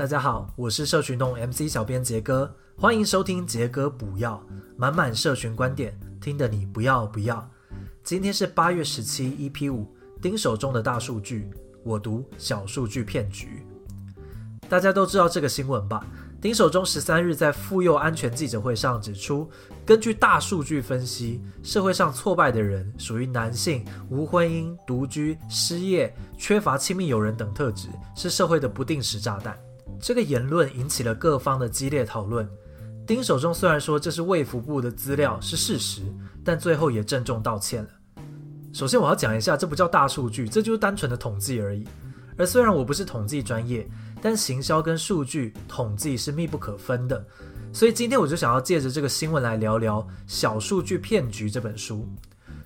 大家好，我是社群动 MC 小编杰哥，欢迎收听杰哥补药，满满社群观点，听得你不要不要。今天是八月十七，EP 五，丁守中的大数据，我读小数据骗局。大家都知道这个新闻吧？丁守中十三日在妇幼安全记者会上指出，根据大数据分析，社会上挫败的人属于男性、无婚姻、独居、失业、缺乏亲密友人等特质，是社会的不定时炸弹。这个言论引起了各方的激烈讨论。丁守中虽然说这是卫福部的资料是事实，但最后也郑重道歉了。首先，我要讲一下，这不叫大数据，这就是单纯的统计而已。而虽然我不是统计专业，但行销跟数据统计是密不可分的。所以今天我就想要借着这个新闻来聊聊《小数据骗局》这本书。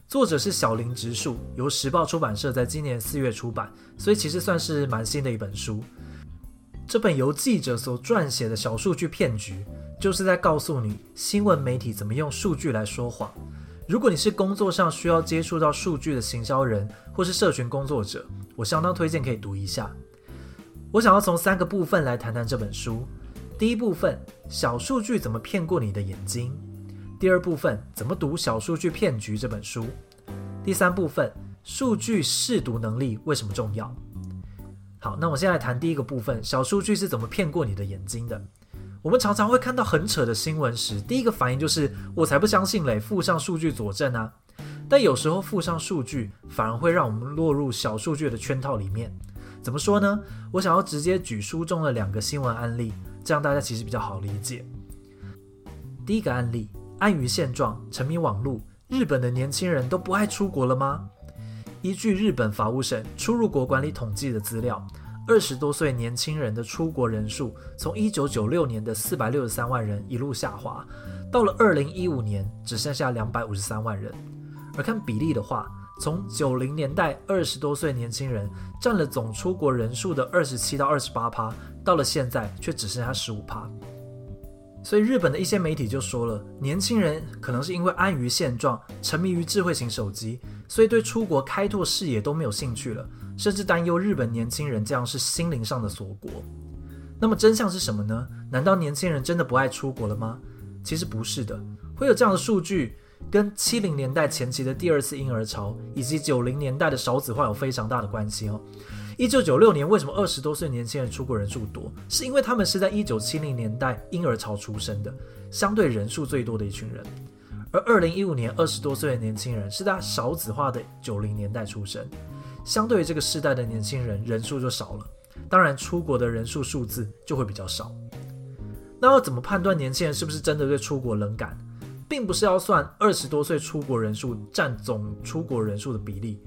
作者是小林直树，由时报出版社在今年四月出版，所以其实算是蛮新的一本书。这本由记者所撰写的小数据骗局，就是在告诉你新闻媒体怎么用数据来说谎。如果你是工作上需要接触到数据的行销人，或是社群工作者，我相当推荐可以读一下。我想要从三个部分来谈谈这本书。第一部分，小数据怎么骗过你的眼睛；第二部分，怎么读《小数据骗局》这本书；第三部分，数据识读能力为什么重要。好，那我现在来谈第一个部分，小数据是怎么骗过你的眼睛的？我们常常会看到很扯的新闻时，第一个反应就是我才不相信嘞，附上数据佐证啊。但有时候附上数据反而会让我们落入小数据的圈套里面。怎么说呢？我想要直接举书中的两个新闻案例，这样大家其实比较好理解。第一个案例，安于现状，沉迷网络，日本的年轻人都不爱出国了吗？依据日本法务省出入国管理统计的资料，二十多岁年轻人的出国人数从一九九六年的四百六十三万人一路下滑，到了二零一五年只剩下两百五十三万人。而看比例的话，从九零年代二十多岁年轻人占了总出国人数的二十七到二十八趴，到了现在却只剩下十五趴。所以日本的一些媒体就说了，年轻人可能是因为安于现状，沉迷于智慧型手机，所以对出国开拓视野都没有兴趣了，甚至担忧日本年轻人这样是心灵上的锁国。那么真相是什么呢？难道年轻人真的不爱出国了吗？其实不是的，会有这样的数据，跟七零年代前期的第二次婴儿潮，以及九零年代的少子化有非常大的关系哦。一九九六年为什么二十多岁年轻人出国人数多？是因为他们是在一九七零年代婴儿潮出生的，相对人数最多的一群人。而二零一五年二十多岁的年轻人是在少子化的九零年代出生，相对于这个世代的年轻人人数就少了，当然出国的人数数字就会比较少。那要怎么判断年轻人是不是真的对出国冷感？并不是要算二十多岁出国人数占总出国人数的比例。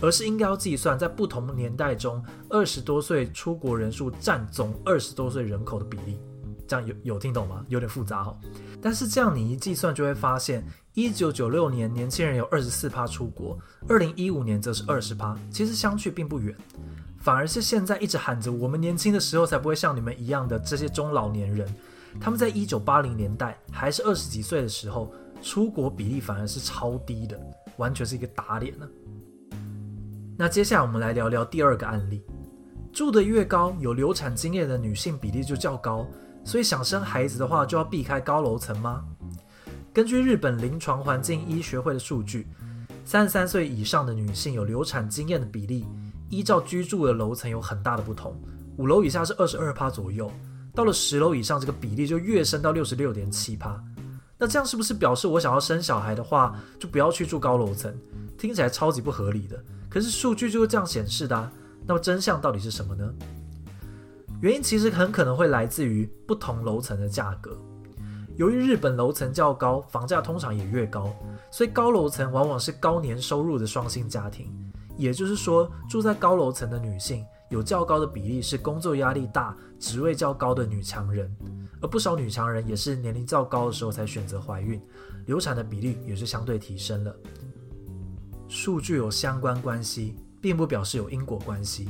而是应该要计算在不同年代中，二十多岁出国人数占总二十多岁人口的比例，这样有有听懂吗？有点复杂哈。但是这样你一计算就会发现，一九九六年年轻人有二十四趴出国，二零一五年则是二十趴，其实相去并不远，反而是现在一直喊着我们年轻的时候才不会像你们一样的这些中老年人，他们在一九八零年代还是二十几岁的时候，出国比例反而是超低的，完全是一个打脸呢。那接下来我们来聊聊第二个案例，住得越高，有流产经验的女性比例就较高，所以想生孩子的话就要避开高楼层吗？根据日本临床环境医学会的数据，三十三岁以上的女性有流产经验的比例，依照居住的楼层有很大的不同，五楼以下是二十二趴左右，到了十楼以上，这个比例就跃升到六十六点七趴。那这样是不是表示我想要生小孩的话，就不要去住高楼层？听起来超级不合理的。可是数据就是这样显示的啊，那么真相到底是什么呢？原因其实很可能会来自于不同楼层的价格。由于日本楼层较高，房价通常也越高，所以高楼层往往是高年收入的双薪家庭。也就是说，住在高楼层的女性有较高的比例是工作压力大、职位较高的女强人，而不少女强人也是年龄较高的时候才选择怀孕，流产的比例也是相对提升了。数据有相关关系，并不表示有因果关系。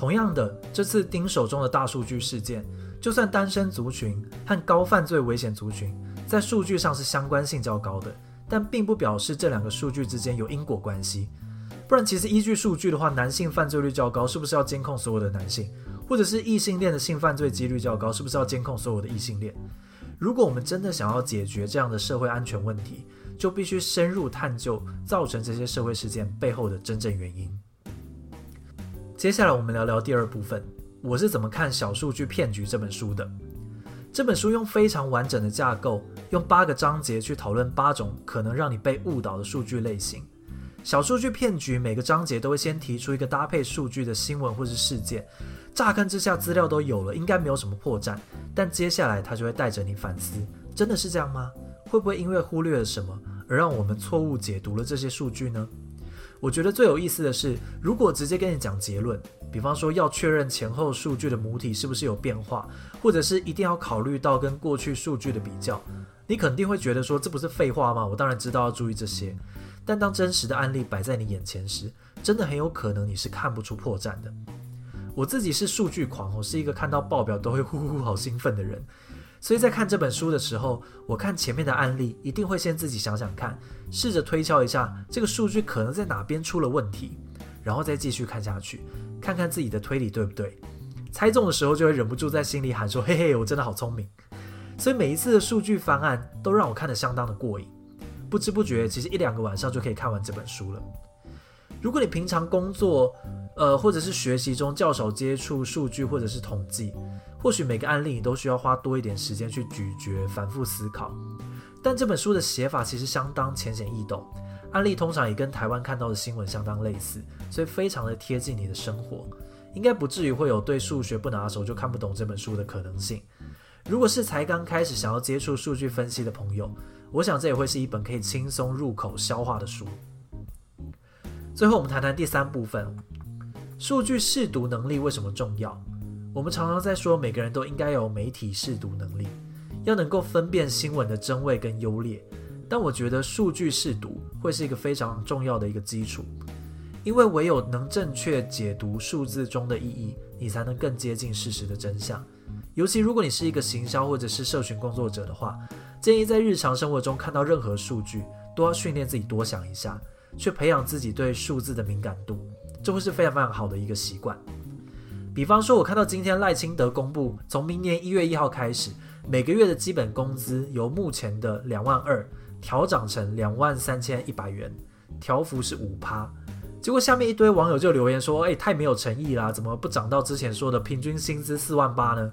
同样的，这次丁守中的大数据事件，就算单身族群和高犯罪危险族群在数据上是相关性较高的，但并不表示这两个数据之间有因果关系。不然，其实依据数据的话，男性犯罪率较高，是不是要监控所有的男性？或者是异性恋的性犯罪几率较高，是不是要监控所有的异性恋？如果我们真的想要解决这样的社会安全问题，就必须深入探究造成这些社会事件背后的真正原因。接下来我们聊聊第二部分，我是怎么看《小数据骗局》这本书的。这本书用非常完整的架构，用八个章节去讨论八种可能让你被误导的数据类型。小数据骗局每个章节都会先提出一个搭配数据的新闻或是事件，乍看之下资料都有了，应该没有什么破绽。但接下来他就会带着你反思：真的是这样吗？会不会因为忽略了什么而让我们错误解读了这些数据呢？我觉得最有意思的是，如果直接跟你讲结论。比方说，要确认前后数据的母体是不是有变化，或者是一定要考虑到跟过去数据的比较，你肯定会觉得说，这不是废话吗？我当然知道要注意这些。但当真实的案例摆在你眼前时，真的很有可能你是看不出破绽的。我自己是数据狂，我是一个看到报表都会呼呼好兴奋的人，所以在看这本书的时候，我看前面的案例，一定会先自己想想看，试着推敲一下这个数据可能在哪边出了问题，然后再继续看下去。看看自己的推理对不对，猜中的时候就会忍不住在心里喊说：“嘿嘿，我真的好聪明。”所以每一次的数据翻案都让我看得相当的过瘾，不知不觉其实一两个晚上就可以看完这本书了。如果你平常工作，呃，或者是学习中较少接触数据或者是统计，或许每个案例你都需要花多一点时间去咀嚼、反复思考。但这本书的写法其实相当浅显易懂。案例通常也跟台湾看到的新闻相当类似，所以非常的贴近你的生活，应该不至于会有对数学不拿手就看不懂这本书的可能性。如果是才刚开始想要接触数据分析的朋友，我想这也会是一本可以轻松入口消化的书。最后，我们谈谈第三部分：数据试读能力为什么重要？我们常常在说，每个人都应该有媒体试读能力，要能够分辨新闻的真伪跟优劣。但我觉得数据试读会是一个非常重要的一个基础，因为唯有能正确解读数字中的意义，你才能更接近事实的真相。尤其如果你是一个行销或者是社群工作者的话，建议在日常生活中看到任何数据，都要训练自己多想一下，去培养自己对数字的敏感度，这会是非常非常好的一个习惯。比方说，我看到今天赖清德公布，从明年一月一号开始，每个月的基本工资由目前的两万二。调涨成两万三千一百元，调幅是五趴。结果下面一堆网友就留言说：“哎，太没有诚意啦，怎么不涨到之前说的平均薪资四万八呢？”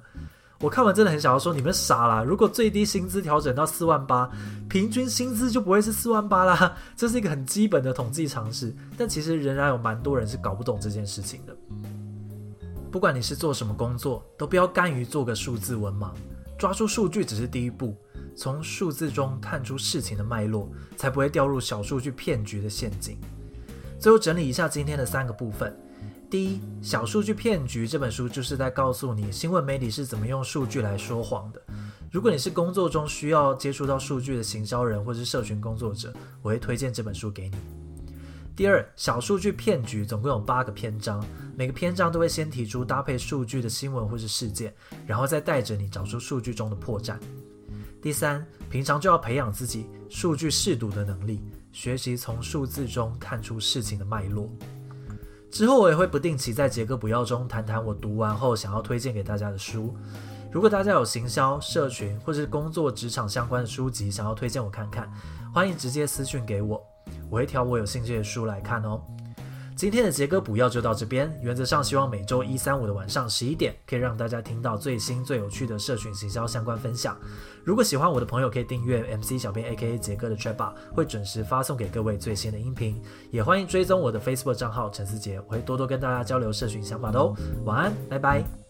我看完真的很想要说：“你们傻啦！如果最低薪资调整到四万八，平均薪资就不会是四万八啦。这是一个很基本的统计常识，但其实仍然有蛮多人是搞不懂这件事情的。不管你是做什么工作，都不要甘于做个数字文盲，抓住数据只是第一步。从数字中看出事情的脉络，才不会掉入小数据骗局的陷阱。最后整理一下今天的三个部分：第一，小数据骗局这本书就是在告诉你新闻媒体是怎么用数据来说谎的。如果你是工作中需要接触到数据的行销人或是社群工作者，我会推荐这本书给你。第二，小数据骗局总共有八个篇章，每个篇章都会先提出搭配数据的新闻或是事件，然后再带着你找出数据中的破绽。第三，平常就要培养自己数据试读的能力，学习从数字中看出事情的脉络。之后我也会不定期在杰哥不要中谈谈我读完后想要推荐给大家的书。如果大家有行销、社群或是工作职场相关的书籍想要推荐我看看，欢迎直接私讯给我，我会挑我有兴趣的书来看哦。今天的杰哥补药就到这边。原则上，希望每周一、三、五的晚上十一点，可以让大家听到最新、最有趣的社群行销相关分享。如果喜欢我的朋友，可以订阅 MC 小编 AKA 杰哥的 t r a p 会准时发送给各位最新的音频。也欢迎追踪我的 Facebook 账号陈思杰，我会多多跟大家交流社群想法的哦。晚安，拜拜。